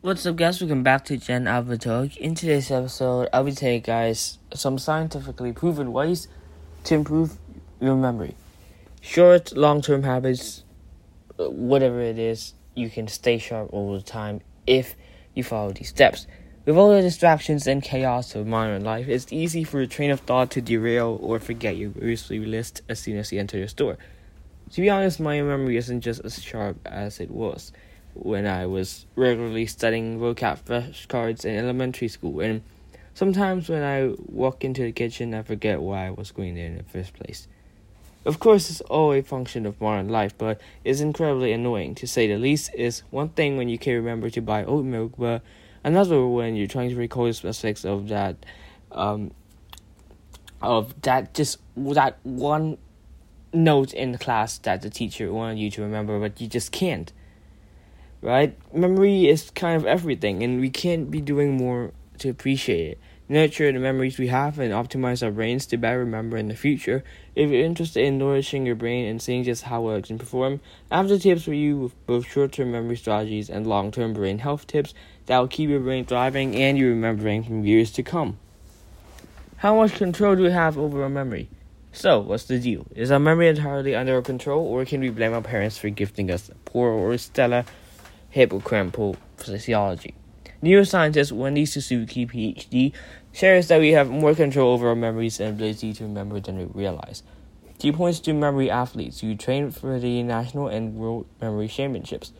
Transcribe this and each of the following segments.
What's up, guys? Welcome back to Gen Alpha Talk. In today's episode, I'll be telling you guys some scientifically proven ways to improve your memory. Short, long term habits, whatever it is, you can stay sharp all the time if you follow these steps. With all the distractions and chaos of modern life, it's easy for a train of thought to derail or forget your grocery list as soon as you enter your store. To be honest, my memory isn't just as sharp as it was when I was regularly studying vocab flashcards in elementary school, and sometimes when I walk into the kitchen, I forget why I was going there in the first place. Of course, it's all a function of modern life, but it's incredibly annoying to say the least. Is one thing when you can't remember to buy oat milk, but another when you're trying to recall the specifics of that, um, of that just that one note in class that the teacher wanted you to remember, but you just can't right? Memory is kind of everything, and we can't be doing more to appreciate it. Nurture the memories we have and optimize our brains to better remember in the future. If you're interested in nourishing your brain and seeing just how well it can perform, I have the tips for you with both short term memory strategies and long term brain health tips that will keep your brain thriving and you remembering from years to come. How much control do we have over our memory? So, what's the deal? Is our memory entirely under our control, or can we blame our parents for gifting us poor or stellar hippocampal physiology. Neuroscientist Wendy Suzuki, PhD, shares that we have more control over our memories and ability to remember than we realize. She points to memory athletes who train for the national and world memory championships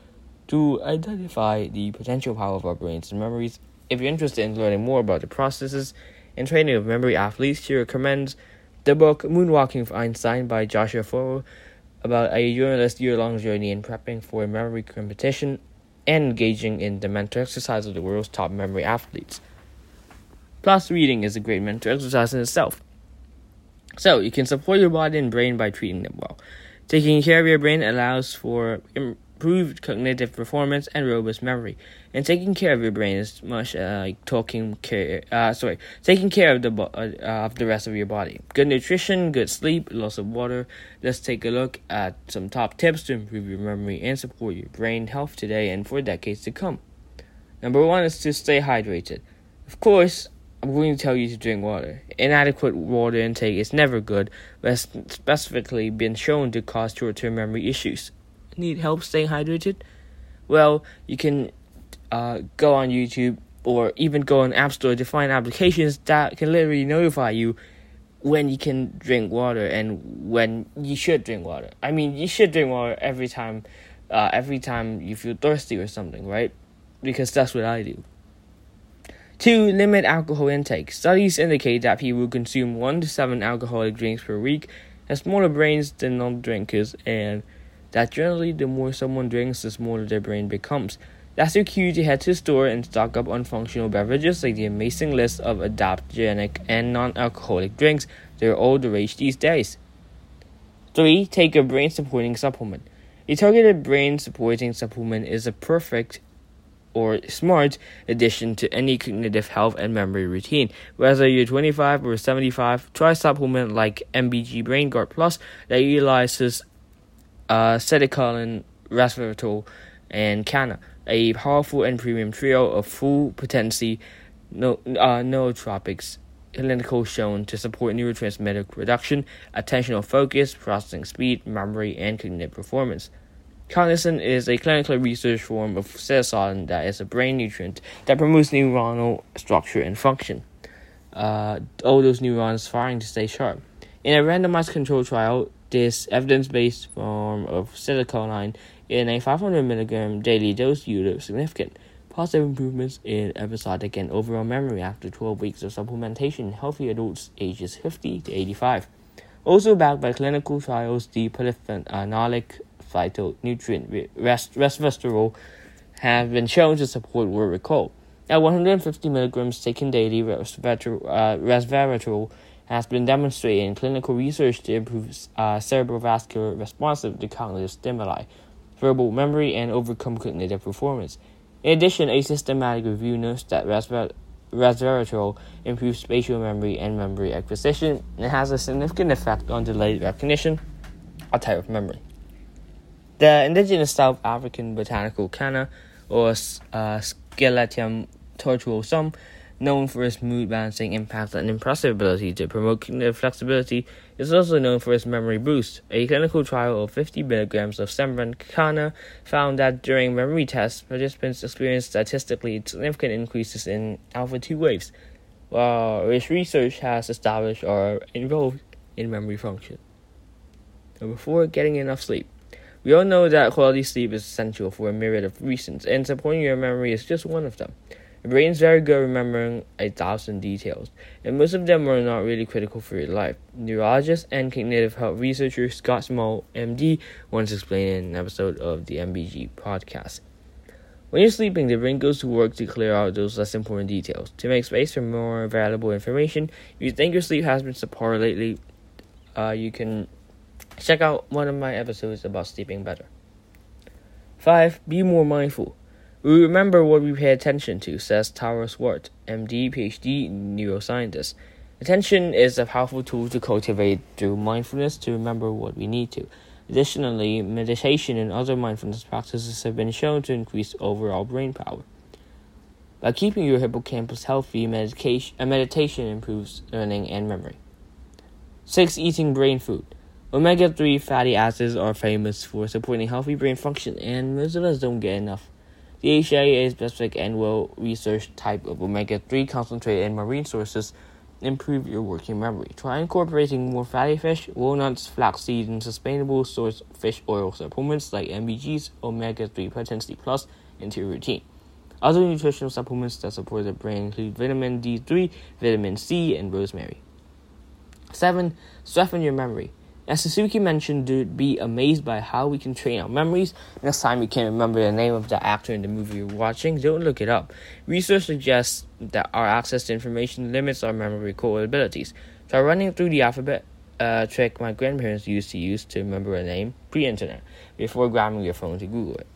to identify the potential power of our brains and memories. If you're interested in learning more about the processes and training of memory athletes, she recommends the book Moonwalking for Einstein by Joshua Foer about a journalist's year long journey in prepping for a memory competition and engaging in the mental exercise of the world's top memory athletes. Plus, reading is a great mental exercise in itself. So, you can support your body and brain by treating them well. Taking care of your brain allows for improved cognitive performance and robust memory. And taking care of your brain is much uh, like talking care. Uh, sorry, taking care of the bo- uh, of the rest of your body. Good nutrition, good sleep, lots of water. Let's take a look at some top tips to improve your memory and support your brain health today and for decades to come. Number one is to stay hydrated. Of course, I'm going to tell you to drink water. Inadequate water intake is never good, but has specifically been shown to cause short term memory issues need help staying hydrated? Well, you can uh, go on YouTube or even go on App Store to find applications that can literally notify you when you can drink water and when you should drink water. I mean, you should drink water every time, uh, every time you feel thirsty or something, right? Because that's what I do. Two, limit alcohol intake. Studies indicate that people who consume one to seven alcoholic drinks per week have smaller brains than non-drinkers and that generally the more someone drinks, the smaller their brain becomes. That's your cue to head to the store and stock up on functional beverages like the amazing list of adaptogenic and non alcoholic drinks. They're all the rage these days. 3. Take a brain supporting supplement. A targeted brain supporting supplement is a perfect or smart addition to any cognitive health and memory routine. Whether you're 25 or 75, try a supplement like MBG Brain Guard Plus that utilizes uh, acetylcholine, resveratrol, and kanna, a powerful and premium trio of full potency no, uh, nootropics clinical shown to support neurotransmitter production, attentional focus, processing speed, memory, and cognitive performance. Cognizin is a clinically researched form of serotonin that is a brain nutrient that promotes neuronal structure and function. Uh, all those neurons firing to stay sharp. In a randomized control trial, this evidence-based form of acetylcholine in a 500 milligram daily dose yielded significant positive improvements in episodic and overall memory after 12 weeks of supplementation in healthy adults ages 50 to 85. Also backed by clinical trials, the polyphenolic phytonutrient resveratrol have been shown to support word recall. At 150 milligrams taken daily, resveratrol, uh, resveratrol has been demonstrated in clinical research to improve uh, cerebrovascular responsive to cognitive stimuli, verbal memory, and overcome cognitive performance. In addition, a systematic review notes that resveratrol improves spatial memory and memory acquisition and has a significant effect on delayed recognition, a type of memory. The indigenous South African botanical kanna, or uh, Sceletium tortuosum, known for its mood balancing impact and impressive ability to promote cognitive flexibility, is also known for its memory boost. A clinical trial of 50 milligrams of Zembrin kanna found that during memory tests, participants experienced statistically significant increases in alpha 2 waves, which research has established are involved in memory function. Number 4. Getting enough sleep. We all know that quality sleep is essential for a myriad of reasons, and supporting your memory is just one of them. Your brain's very good remembering a thousand details, and most of them are not really critical for your life. Neurologist and cognitive health researcher Scott Small, MD, once explained in an episode of the MBG podcast. When you're sleeping, the brain goes to work to clear out those less important details. To make space for more valuable information, if you think your sleep has been subpar lately, uh, you can check out one of my episodes about sleeping better. 5. Be more mindful. We remember what we pay attention to, says Tara Swart, MD, PhD, neuroscientist. Attention is a powerful tool to cultivate through mindfulness to remember what we need to. Additionally, meditation and other mindfulness practices have been shown to increase overall brain power. By keeping your hippocampus healthy, medication, uh, meditation improves learning and memory. 6. Eating brain food. Omega 3 fatty acids are famous for supporting healthy brain function, and most of us don't get enough. DHA is specific and well researched type of omega 3 concentrate in marine sources improve your working memory. Try incorporating more fatty fish, walnuts, flaxseed, and sustainable source fish oil supplements like MBG's omega 3 potency plus into your routine. Other nutritional supplements that support the brain include vitamin D3, vitamin C, and rosemary. 7. Strengthen your memory. As Suzuki mentioned, to be amazed by how we can train our memories. Next time you can't remember the name of the actor in the movie you're watching, don't look it up. Research suggests that our access to information limits our memory recall abilities. Try running through the alphabet uh, trick my grandparents used to use to remember a name pre-internet before grabbing your phone to Google it.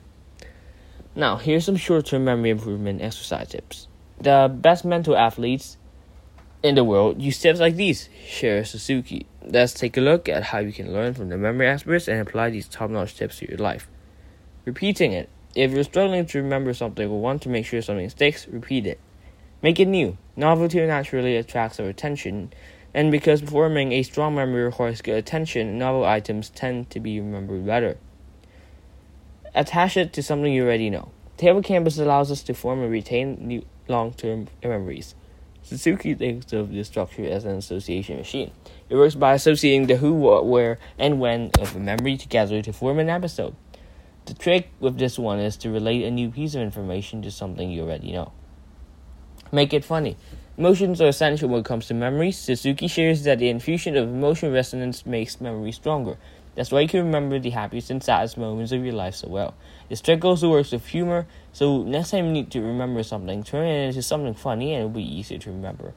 Now, here's some short-term memory improvement exercise tips. The best mental athletes in the world use tips like these, share Suzuki. Let's take a look at how you can learn from the memory experts and apply these top notch tips to your life. Repeating it. If you're struggling to remember something or want to make sure something sticks, repeat it. Make it new. Novelty naturally attracts our attention, and because forming a strong memory requires good attention, novel items tend to be remembered better. Attach it to something you already know. The hippocampus allows us to form and retain long term memories. Suzuki thinks of this structure as an association machine. It works by associating the who, what, where, and when of a memory together to form an episode. The trick with this one is to relate a new piece of information to something you already know. Make it funny. Emotions are essential when it comes to memory. Suzuki shares that the infusion of emotion resonance makes memory stronger. That's why you can remember the happiest and saddest moments of your life so well. This trick also works with humor, so next time you need to remember something, turn it into something funny and it'll be easier to remember.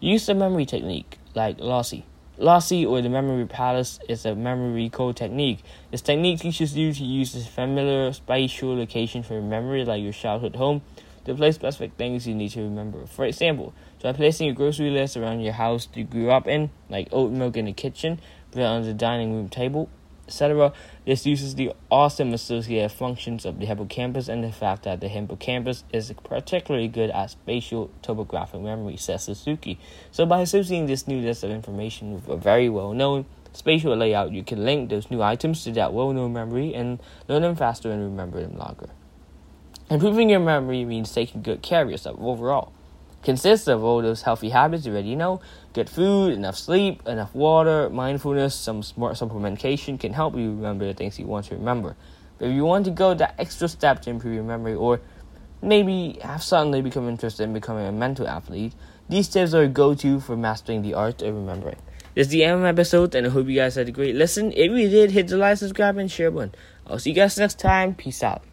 Use the memory technique, like loci. Loci or the memory palace is a memory recall technique. This technique teaches you to use a familiar spatial location for your memory, like your childhood home, to place specific things you need to remember. For example, try placing your grocery list around your house you grew up in, like oat milk in the kitchen, on the dining room table, etc. This uses the awesome associative functions of the hippocampus and the fact that the hippocampus is particularly good at spatial topographic memory, says Suzuki. So, by associating this new list of information with a very well known spatial layout, you can link those new items to that well known memory and learn them faster and remember them longer. Improving your memory means taking good care of yourself overall consists of all those healthy habits you already know. Good food, enough sleep, enough water, mindfulness, some smart supplementation can help you remember the things you want to remember. But if you want to go that extra step to improve your memory or maybe have suddenly become interested in becoming a mental athlete, these tips are a go-to for mastering the art of remembering. This is the end of the episode, and I hope you guys had a great listen. If you did, hit the like, subscribe, and share button. I'll see you guys next time. Peace out.